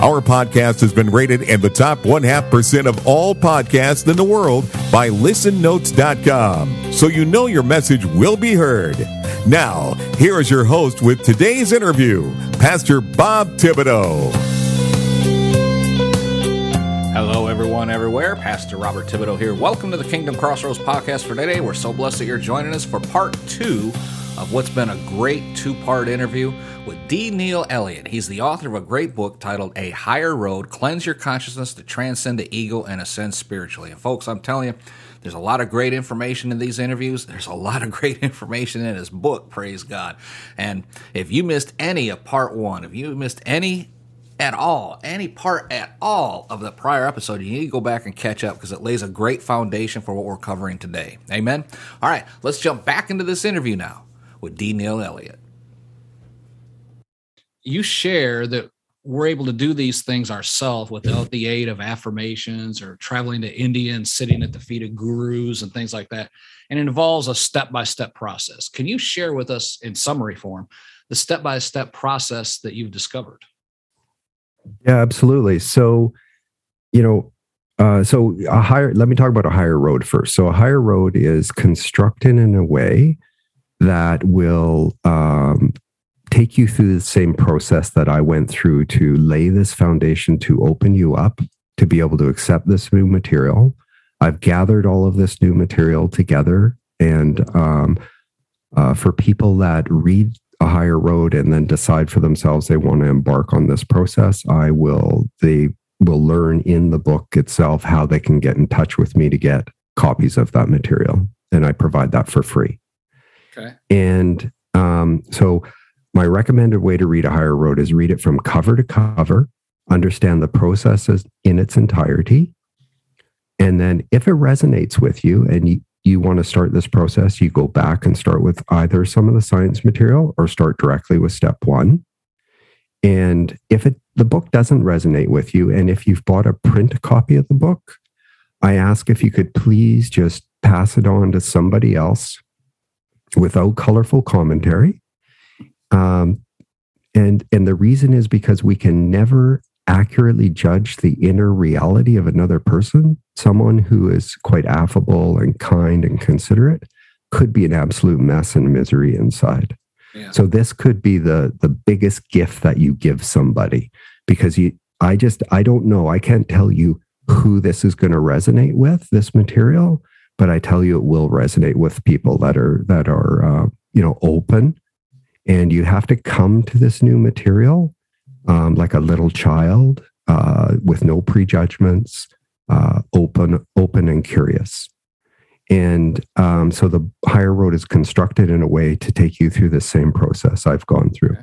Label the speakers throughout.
Speaker 1: Our podcast has been rated in the top one half percent of all podcasts in the world by listennotes.com. So you know your message will be heard. Now, here is your host with today's interview, Pastor Bob Thibodeau.
Speaker 2: Hello, everyone, everywhere. Pastor Robert Thibodeau here. Welcome to the Kingdom Crossroads podcast for today. We're so blessed that you're joining us for part two of what's been a great two part interview with D. Neil Elliott. He's the author of a great book titled A Higher Road Cleanse Your Consciousness to Transcend the Ego and Ascend Spiritually. And, folks, I'm telling you, there's a lot of great information in these interviews. There's a lot of great information in his book, praise God. And if you missed any of part one, if you missed any at all, any part at all of the prior episode, you need to go back and catch up because it lays a great foundation for what we're covering today. Amen. All right, let's jump back into this interview now with D. Neil Elliott you share that we're able to do these things ourselves without the aid of affirmations or traveling to India and sitting at the feet of gurus and things like that. And it involves a step by step process. Can you share with us in summary form the step by step process that you've discovered?
Speaker 3: Yeah, absolutely. So, you know, uh, so a higher, let me talk about a higher road first. So, a higher road is constructed in a way that will um, take you through the same process that I went through to lay this foundation to open you up to be able to accept this new material. I've gathered all of this new material together. And um, uh, for people that read a higher road and then decide for themselves they want to embark on this process, I will, they will learn in the book itself how they can get in touch with me to get copies of that material. And I provide that for free. Okay. And um, so my recommended way to read a higher road is read it from cover to cover, understand the processes in its entirety. And then if it resonates with you and you, you want to start this process, you go back and start with either some of the science material or start directly with step one. And if it, the book doesn't resonate with you, and if you've bought a print copy of the book, I ask if you could please just pass it on to somebody else without colorful commentary um, and and the reason is because we can never accurately judge the inner reality of another person. Someone who is quite affable and kind and considerate could be an absolute mess and misery inside. Yeah. So this could be the the biggest gift that you give somebody because you I just I don't know. I can't tell you who this is going to resonate with this material, but I tell you it will resonate with people that are that are uh, you know open and you have to come to this new material um, like a little child uh, with no prejudgments, uh, open, open and curious. And um, so the higher road is constructed in a way to take you through the same process I've gone through.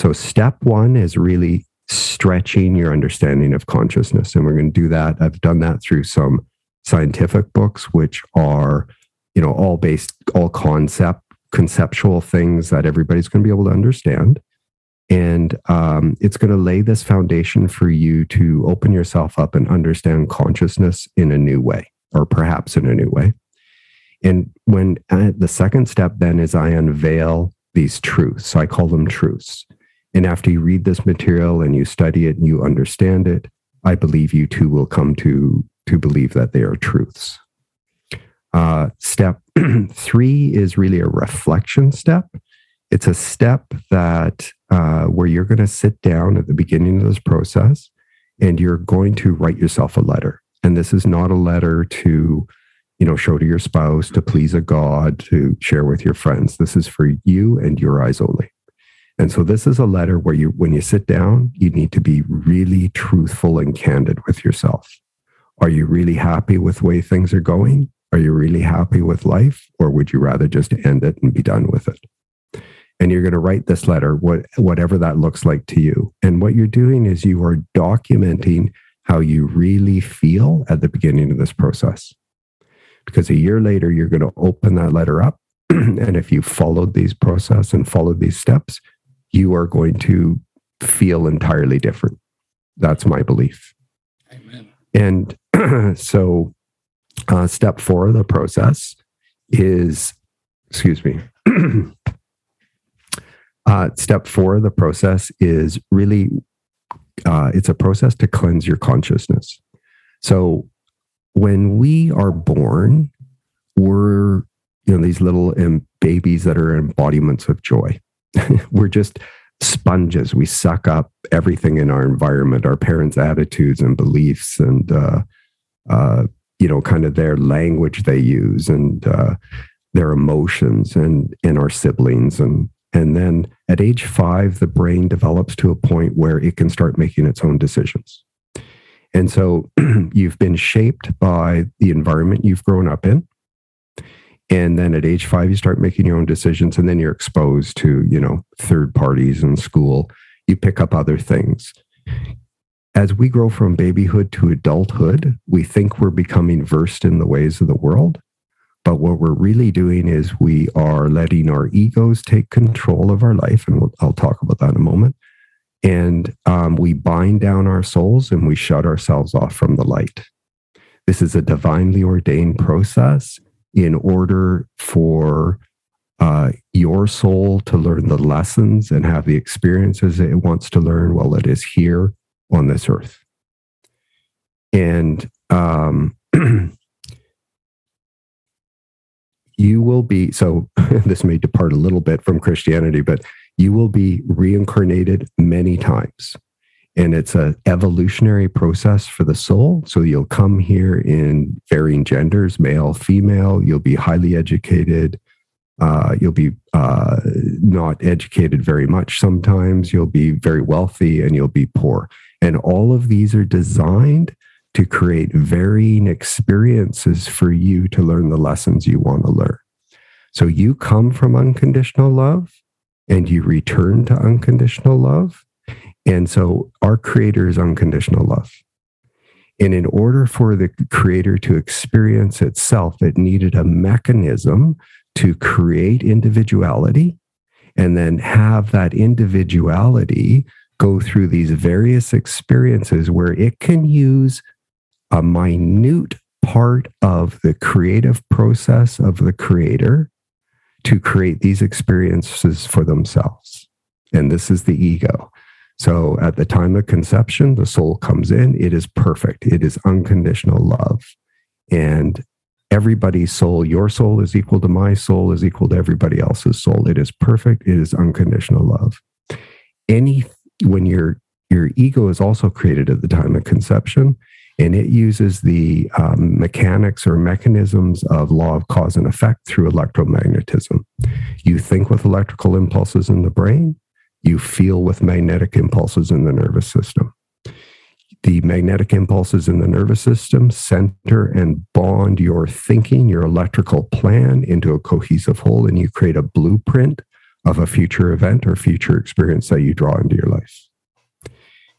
Speaker 3: So step one is really stretching your understanding of consciousness, and we're going to do that. I've done that through some scientific books, which are you know all based all concept conceptual things that everybody's going to be able to understand. And um, it's going to lay this foundation for you to open yourself up and understand consciousness in a new way, or perhaps in a new way. And when uh, the second step then is I unveil these truths. So I call them truths. And after you read this material and you study it and you understand it, I believe you too will come to, to believe that they are truths. Uh, step three is really a reflection step. It's a step that uh, where you're going to sit down at the beginning of this process and you're going to write yourself a letter. And this is not a letter to, you know, show to your spouse, to please a God, to share with your friends. This is for you and your eyes only. And so this is a letter where you, when you sit down, you need to be really truthful and candid with yourself. Are you really happy with the way things are going? Are you really happy with life, or would you rather just end it and be done with it? And you're going to write this letter, what, whatever that looks like to you. And what you're doing is you are documenting how you really feel at the beginning of this process. because a year later you're going to open that letter up and if you followed these process and followed these steps you are going to feel entirely different that's my belief
Speaker 4: Amen.
Speaker 3: and so uh, step four of the process is excuse me uh, step four of the process is really uh, it's a process to cleanse your consciousness. So when we are born we're you know these little um, babies that are embodiments of joy. We're just sponges. We suck up everything in our environment our parents attitudes and beliefs and uh, uh, you know kind of their language they use and uh, their emotions and and our siblings. And and then at age five the brain develops to a point where it can start making its own decisions. And so you've been shaped by the environment you've grown up in. And then at age five you start making your own decisions and then you're exposed to you know third parties in school. You pick up other things as we grow from babyhood to adulthood we think we're becoming versed in the ways of the world. But what we're really doing is we are letting our egos take control of our life and we'll, i'll talk about that in a moment. And um, we bind down our souls and we shut ourselves off from the light. This is a divinely ordained process in order for uh, your soul to learn the lessons and have the experiences it wants to learn while it is here on this earth. And um, you will be, so this may depart a little bit from Christianity, but you will be reincarnated many times and it's an evolutionary process for the soul. So you'll come here in varying genders, male, female. You'll be highly educated. Uh, you'll be uh, not educated very much sometimes. You'll be very wealthy and you'll be poor. And all of these are designed to create varying experiences for you to learn the lessons you want to learn. So you come from unconditional love and you return to unconditional love and so our creator is unconditional love. And in order for the creator to experience itself, it needed a mechanism to create individuality and then have that individuality go through these various experiences where it can use a minute part of the creative process of the creator to create these experiences for themselves. And this is the ego. So at the time of conception, the soul comes in, it is perfect. It is unconditional love. And everybody's soul, your soul is equal to my soul, is equal to everybody else's soul. It is perfect. It is unconditional love. Any when your your ego is also created at the time of conception, and it uses the um, mechanics or mechanisms of law of cause and effect through electromagnetism. You think with electrical impulses in the brain, you feel with magnetic impulses in the nervous system. The magnetic impulses in the nervous system center and bond your thinking, your electrical plan into a cohesive whole, and you create a blueprint of a future event or future experience that you draw into your life.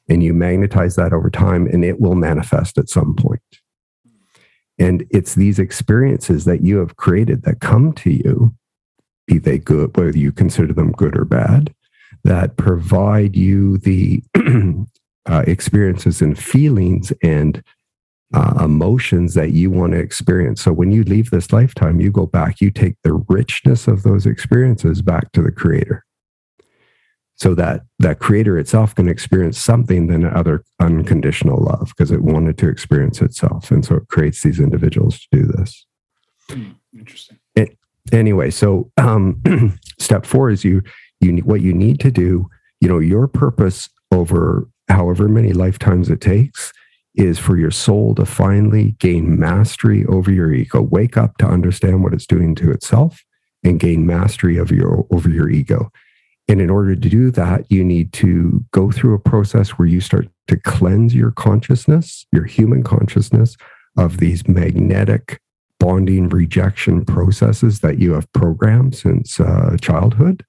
Speaker 3: And you magnetize that over time, and it will manifest at some point. And it's these experiences that you have created that come to you, be they good, whether you consider them good or bad, that provide you the uh, experiences and feelings and uh, emotions that you want to experience. So when you leave this lifetime, you go back, you take the richness of those experiences back to the creator. So that that creator itself can experience something than other unconditional love because it wanted to experience itself. And so it creates these individuals to do this.
Speaker 4: Hmm, interesting.
Speaker 3: It, anyway, so um, step four is you you what you need to do you know your purpose over however many lifetimes it takes is for your soul to finally gain mastery over your ego. Wake up to understand what it's doing to itself and gain mastery of your over your ego. And in order to do that you need to go through a process where you start to cleanse your consciousness your human consciousness of these magnetic bonding rejection processes that you have programmed since uh, childhood.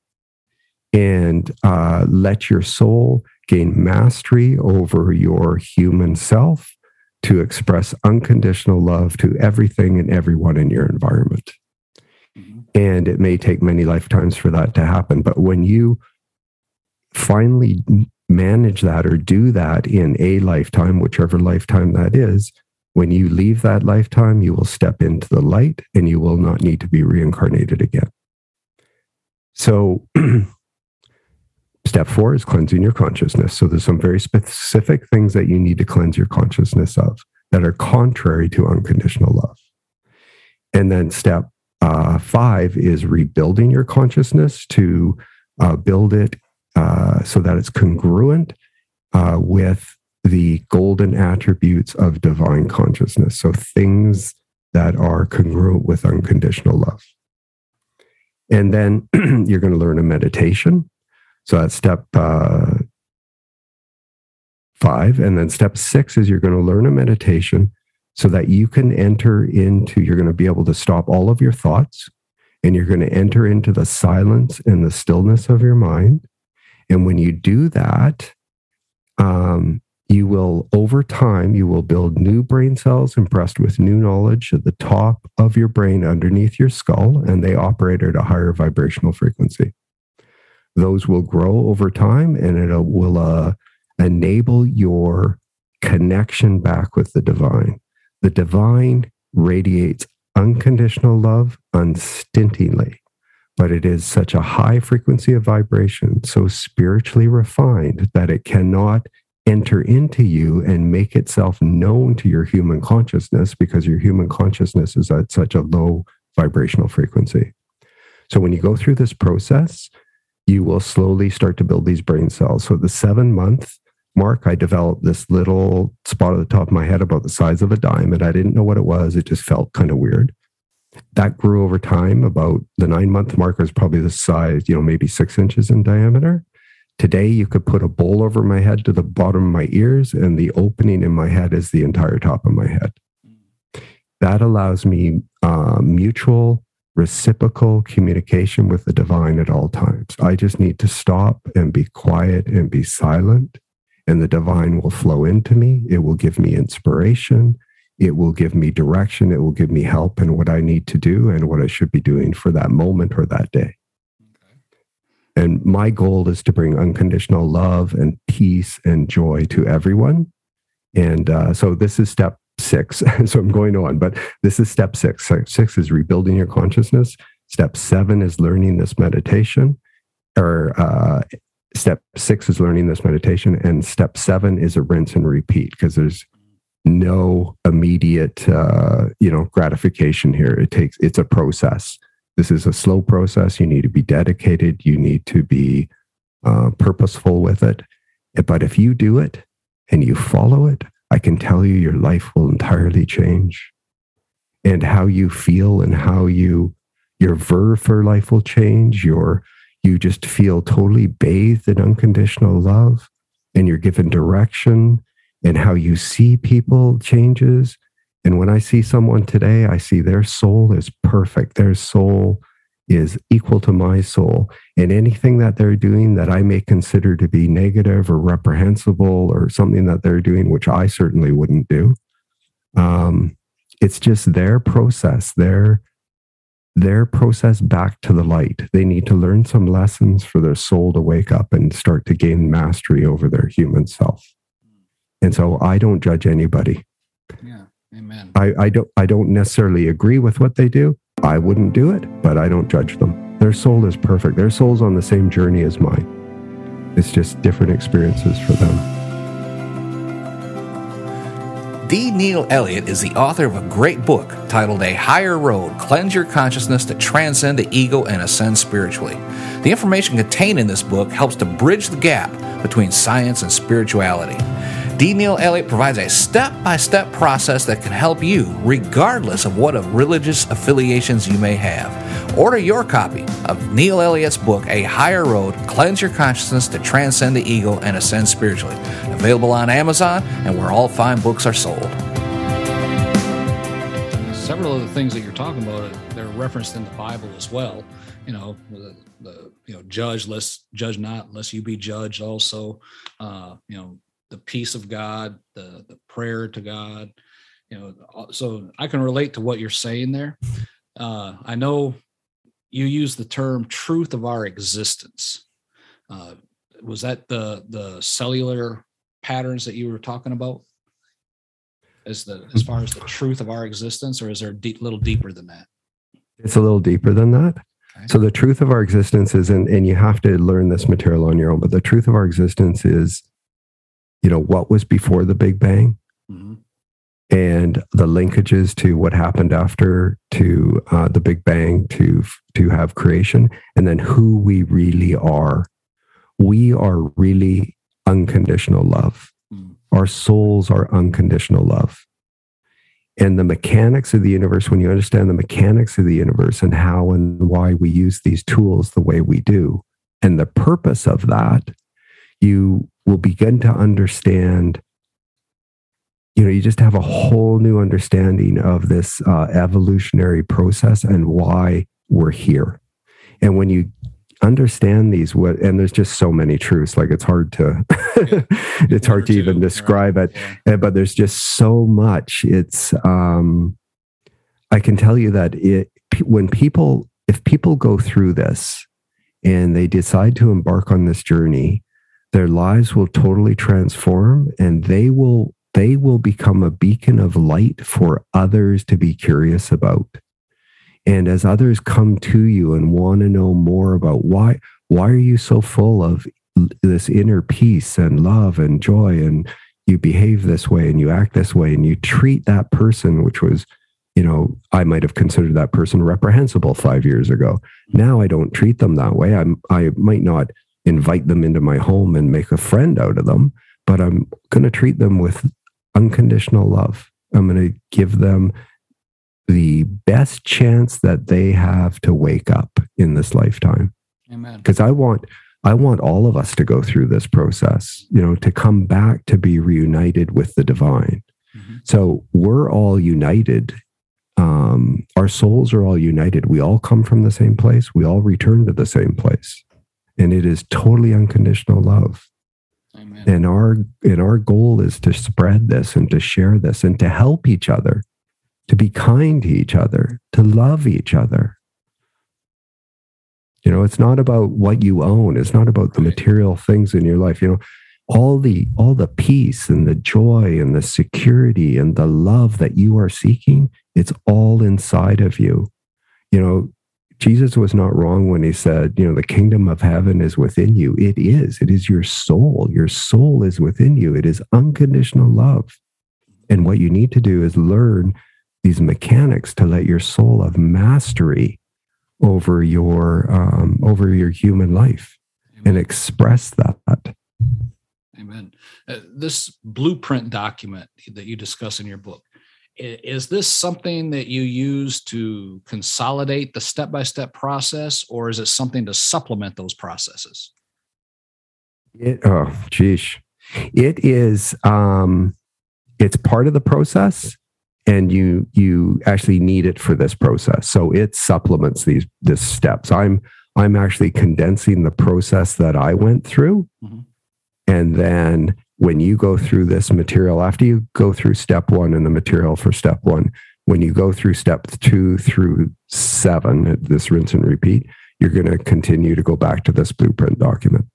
Speaker 3: And uh, let your soul gain mastery over your human self to express unconditional love to everything and everyone in your environment. Mm-hmm. And it may take many lifetimes for that to happen. But when you finally manage that or do that in a lifetime, whichever lifetime that is, when you leave that lifetime, you will step into the light and you will not need to be reincarnated again. So, step four is cleansing your consciousness. So, there's some very specific things that you need to cleanse your consciousness of that are contrary to unconditional love. And then step uh, five is rebuilding your consciousness to uh, build it uh, so that it's congruent uh, with the golden attributes of divine consciousness. So things that are congruent with unconditional love. And then you're going to learn a meditation. So that's step uh, five. And then step six is you're going to learn a meditation so that you can enter into, you're going to be able to stop all of your thoughts and you're going to enter into the silence and the stillness of your mind. And when you do that, um, you will, over time, you will build new brain cells impressed with new knowledge at the top of your brain underneath your skull, and they operate at a higher vibrational frequency. Those will grow over time and it will uh, enable your connection back with the divine. The divine radiates unconditional love unstintingly, but it is such a high frequency of vibration, so spiritually refined that it cannot enter into you and make itself known to your human consciousness because your human consciousness is at such a low vibrational frequency. So when you go through this process, you will slowly start to build these brain cells. So the seven month mark, I developed this little spot at the top of my head about the size of a dime, and I didn't know what it was. It just felt kind of weird. That grew over time. About the nine month mark was probably the size, you know, maybe six inches in diameter. Today, you could put a bowl over my head to the bottom of my ears, and the opening in my head is the entire top of my head. That allows me uh, mutual, reciprocal communication with the divine at all times. I just need to stop and be quiet and be silent, and the divine will flow into me. It will give me inspiration. It will give me direction. It will give me help and what I need to do and what I should be doing for that moment or that day. And my goal is to bring unconditional love and peace and joy to everyone. And uh, so this is step six. so I'm going on, but this is step six. Six is rebuilding your consciousness. Step seven is learning this meditation. Or uh, step six is learning this meditation. And step seven is a rinse and repeat because there's no immediate uh, you know gratification here. It takes it's a process. This is a slow process. You need to be dedicated. You need to be uh, purposeful with it. But if you do it and you follow it, I can tell you your life will entirely change. And how you feel and how you, your verve for life will change. Your, you just feel totally bathed in unconditional love and you're given direction and how you see people changes and when I see someone today, I see their soul is perfect. Their soul is equal to my soul. And anything that they're doing that I may consider to be negative or reprehensible or something that they're doing, which I certainly wouldn't do, um, it's just their process, their their process back to the light. They need to learn some lessons for their soul to wake up and start to gain mastery over their human self. And so I don't judge anybody.
Speaker 4: Yeah. Amen.
Speaker 3: I, I don't I don't necessarily agree with what they do. I wouldn't do it, but I don't judge them. Their soul is perfect. Their soul's on the same journey as mine. It's just different experiences for them.
Speaker 4: D. Neil Elliott is the author of a great book titled A Higher Road Cleanse Your Consciousness to Transcend the Ego and Ascend Spiritually. The information contained in this book helps to bridge the gap between science and spirituality. D. Neil Elliott provides a step by step process that can help you, regardless of what of religious affiliations you may have. Order your copy of Neil Elliott's book, A Higher Road Cleanse Your Consciousness to Transcend the Ego and Ascend Spiritually. Available on Amazon and where all fine books are sold.
Speaker 2: Several of the things that you're talking about, they're referenced in the Bible as well. You know, the, the you know, judge less judge not, lest you be judged. Also, uh, you know, the peace of God, the the prayer to God. You know, so I can relate to what you're saying there. Uh, I know you use the term "truth of our existence." Uh, was that the the cellular patterns that you were talking about? As the as far as the truth of our existence, or is there a deep, little deeper than that?
Speaker 3: It's a little deeper than that. Okay. So the truth of our existence is, and, and you have to learn this material on your own, but the truth of our existence is, you know, what was before the Big Bang mm-hmm. and the linkages to what happened after to uh, the Big Bang to, to have creation, and then who we really are. We are really unconditional love. Mm. Our souls are unconditional love and the mechanics of the universe, when you understand the mechanics of the universe and how and why we use these tools the way we do, and the purpose of that, you will begin to understand. You know, you just have a whole new understanding of this uh, evolutionary process and why we're here. And when you understand these what and there's just so many truths like it's hard to it's hard to even describe it yeah. but there's just so much it's um i can tell you that it when people if people go through this and they decide to embark on this journey their lives will totally transform and they will they will become a beacon of light for others to be curious about and as others come to you and want to know more about why, why are you so full of this inner peace and love and joy and you behave this way and you act this way and you treat that person, which was, you know, I might have considered that person reprehensible five years ago. Mm-hmm. Now I don't treat them that way. I'm, I might not invite them into my home and make a friend out of them, but I'm going to treat them with unconditional love. I'm going to give them the best chance that they have to wake up in this lifetime.
Speaker 2: Amen.
Speaker 3: Because I want I want all of us to go through this process, you know, to come back to be reunited with the divine. Mm-hmm. So we're all united. Um, our souls are all united. We all come from the same place. We all return to the same place. And it is totally unconditional love. Amen. And our and our goal is to spread this and to share this and to help each other to be kind to each other, to love each other. You know, it's not about what you own. It's not about the material things in your life. You know, all the all the peace and the joy and the security and the love that you are seeking, it's all inside of you. You know, Jesus was not wrong when he said, you know, the kingdom of heaven is within you. It is. It is your soul. Your soul is within you. It is unconditional love. And what you need to do is learn these mechanics to let your soul have mastery over your um, over your human life Amen. and express that.
Speaker 2: Amen. Uh, this blueprint document that you discuss in your book is this something that you use to consolidate the step-by-step process or is it something to supplement those processes?
Speaker 3: It oh geez. It is um it's part of the process and you you actually need it for this process. So it supplements these this steps. I'm i'm actually condensing the process that i went through mm-hmm. and then when you go through this material after you go through step one and the material for step one when you go through step two through seven this rinse and repeat you're going to continue to go back to this blueprint document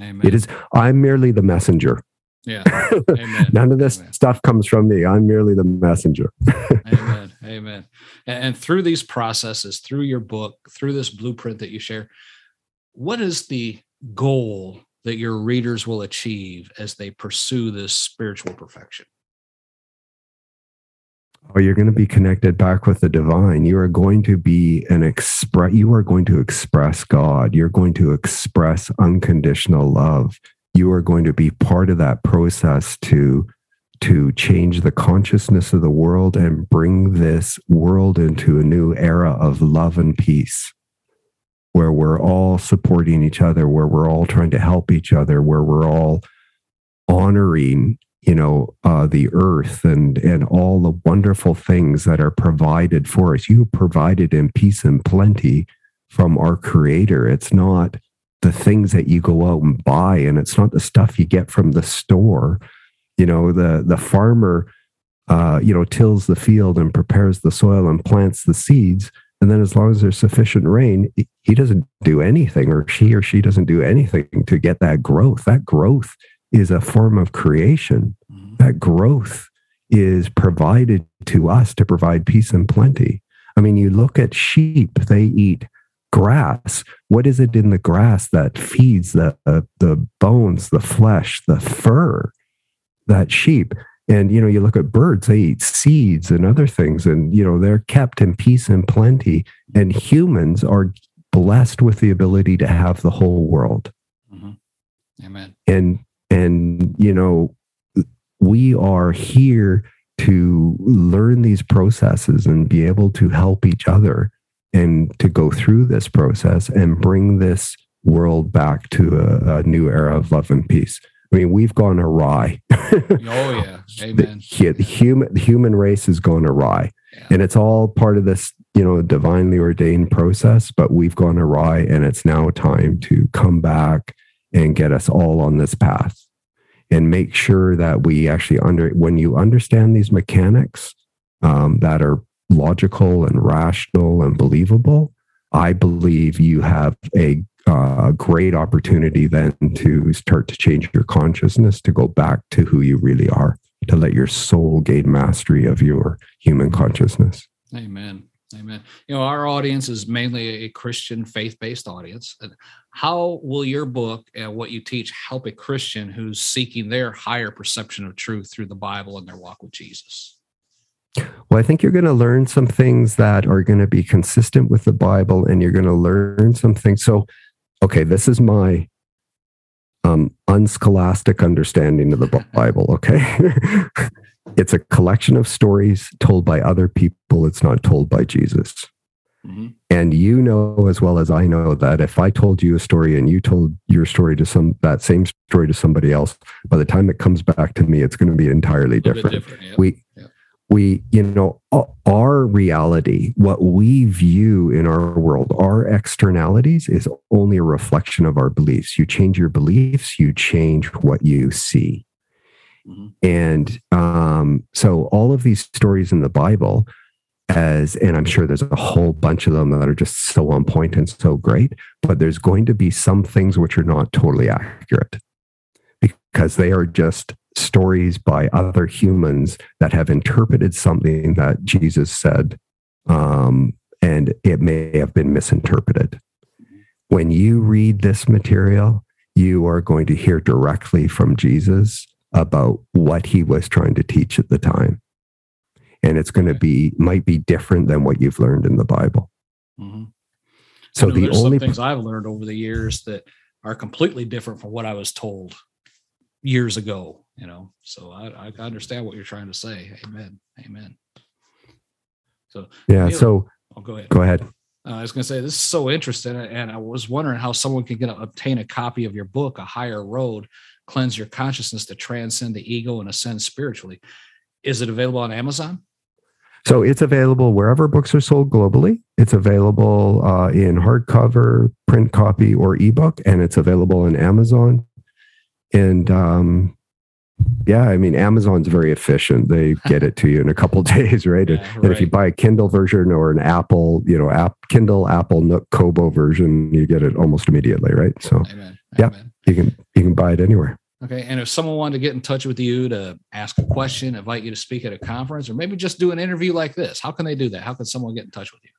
Speaker 3: Amen. it is i'm merely the messenger
Speaker 2: yeah.
Speaker 3: Amen. None of this Amen. stuff comes from me. I'm merely the messenger.
Speaker 2: Amen. Amen. And through these processes, through your book, through this blueprint that you share, what is the goal that your readers will achieve as they pursue this spiritual perfection?
Speaker 3: Oh, you're going to be connected back with the divine. You are going to be an express. You are going to express God. You're going to express unconditional love you are going to be part of that process to to change the consciousness of the world and bring this world into a new era of love and peace where we're all supporting each other where we're all trying to help each other where we're all honoring you know uh, the earth and and all the wonderful things that are provided for us. You provided in peace and plenty from our creator. It's not the things that you go out and buy and it's not the stuff you get from the store. You know the the farmer uh, you know tills the field and prepares the soil and plants the seeds and then as long as there's sufficient rain he doesn't do anything or she or she doesn't do anything to get that growth that growth is a form of creation mm-hmm. that growth is provided to us to provide peace and plenty i mean you look at sheep they eat grass. What is it in the grass that feeds the uh, the bones, the flesh, the fur, that sheep? And you know, you look at birds; they eat seeds and other things, and you know they're kept in peace and plenty. And humans are blessed with the ability to have the whole world.
Speaker 2: Mm-hmm. Amen.
Speaker 3: And and you know, we are here to learn these processes and be able to help each other and to go through this process and bring this world back to a, a new era of love and peace. I mean, we've gone awry.
Speaker 2: oh yeah, amen.
Speaker 3: the, the, human the human race has gone awry, yeah. and it's all part of this, you know, divinely ordained process. But we've gone awry, and it's now time to come back and get us all on this path, and make sure that we actually under when you understand these mechanics um, that are logical and rational and believable, I believe you have a uh, great opportunity then to start to change your consciousness to go back to who you really are, to let your soul gain mastery of your human consciousness.
Speaker 2: Amen. Amen. You know, our audience is mainly a Christian faith based audience. How will your book and what you teach help a Christian who's seeking their higher perception of truth through the Bible and their walk with Jesus?
Speaker 3: Well, I think you're going to learn some things that are going to be consistent with the Bible, and you're going to learn some things. So, okay, this is my um, unscholastic understanding of the Bible. Okay. it's a collection of stories told by other people, it's not told by Jesus. Mm-hmm. And you know as well as I know that if I told you a story and you told your story to some that same story to somebody else, by the time it comes back to me, it's going to be entirely different. different yeah. We we you know our reality what we view in our world our externalities is only a reflection of our beliefs. You change your beliefs you change what you see. Mm-hmm. and um, so all of these stories in the bible as and i'm sure there's a whole bunch of them that are just so on point and so great but there's going to be some things which are not totally accurate because they are just stories by other humans that have interpreted something that Jesus said, um, and it may have been misinterpreted. When you read this material, you are going to hear directly from Jesus about what he was trying to teach at the time. And it's going to be, might be different than what you've learned in the Bible.
Speaker 2: Mm-hmm. So the only things I've learned over the years that are completely different from what I was told years ago you know? So i, I understand what you're trying to say. Amen. Amen. So
Speaker 3: yeah so
Speaker 2: oh, go ahead.
Speaker 3: go ahead.
Speaker 2: Uh, i was going to say this is so interesting and i was wondering how someone can get obtain a copy of your book a higher road cleanse your consciousness to transcend the ego and ascend spiritually. Is it available on amazon?
Speaker 3: So it's available wherever books are sold globally. It's available uh, in hardcover, print copy, or ebook, and it's available on Amazon. And um, yeah, I mean, Amazon's very efficient. They get it to you in a couple days, right? Yeah, and, right? if you buy a Kindle version or an Apple, you know, app Kindle, Apple, Nook, Kobo version, you get it almost immediately, right? So, Amen. yeah, Amen. you can you can buy it anywhere.
Speaker 2: Okay, and if someone wanted to get in touch with you to ask a question, invite you to speak at a conference, or maybe just do an interview like this, how can they do that? How can someone get in touch with you?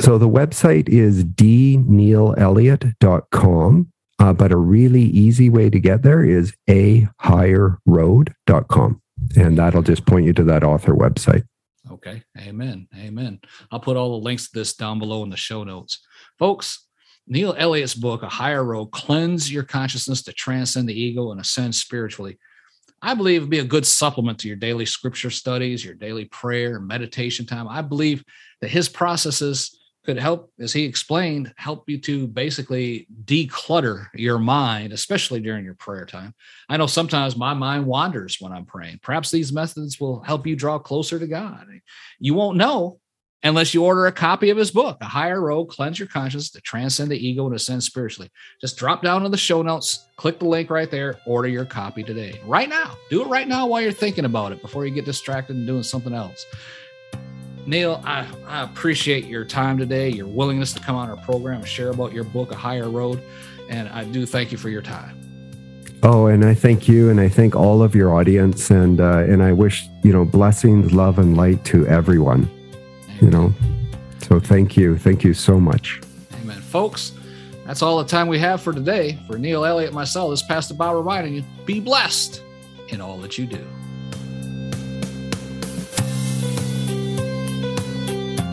Speaker 3: So the website is dneilelliott.com. Uh, but a really easy way to get there is ahigherroad.com. And that'll just point you to that author website.
Speaker 2: Okay. Amen. Amen. I'll put all the links to this down below in the show notes. Folks, Neil Elliott's book, A Higher Road, Cleanse Your Consciousness to Transcend the Ego and Ascend Spiritually. I believe it would be a good supplement to your daily scripture studies, your daily prayer, meditation time. I believe that his processes could help, as he explained, help you to basically declutter your mind, especially during your prayer time. I know sometimes my mind wanders when I'm praying. Perhaps these methods will help you draw closer to God. You won't know unless you order a copy of his book, The Higher Road, Cleanse Your Conscience to Transcend the Ego and Ascend Spiritually. Just drop down to the show notes, click the link right there, order your copy today. Right now. Do it right now while you're thinking about it before you get distracted and doing something else. Neil, I, I appreciate your time today, your willingness to come on our program and share about your book, A Higher Road. And I do thank you for your time.
Speaker 3: Oh, and I thank you, and I thank all of your audience, and uh, and I wish you know blessings, love, and light to everyone. You know, so thank you, thank you so much.
Speaker 2: Amen, folks. That's all the time we have for today. For Neil Elliott, myself, this is Pastor Bob reminding you: be blessed in all that you do.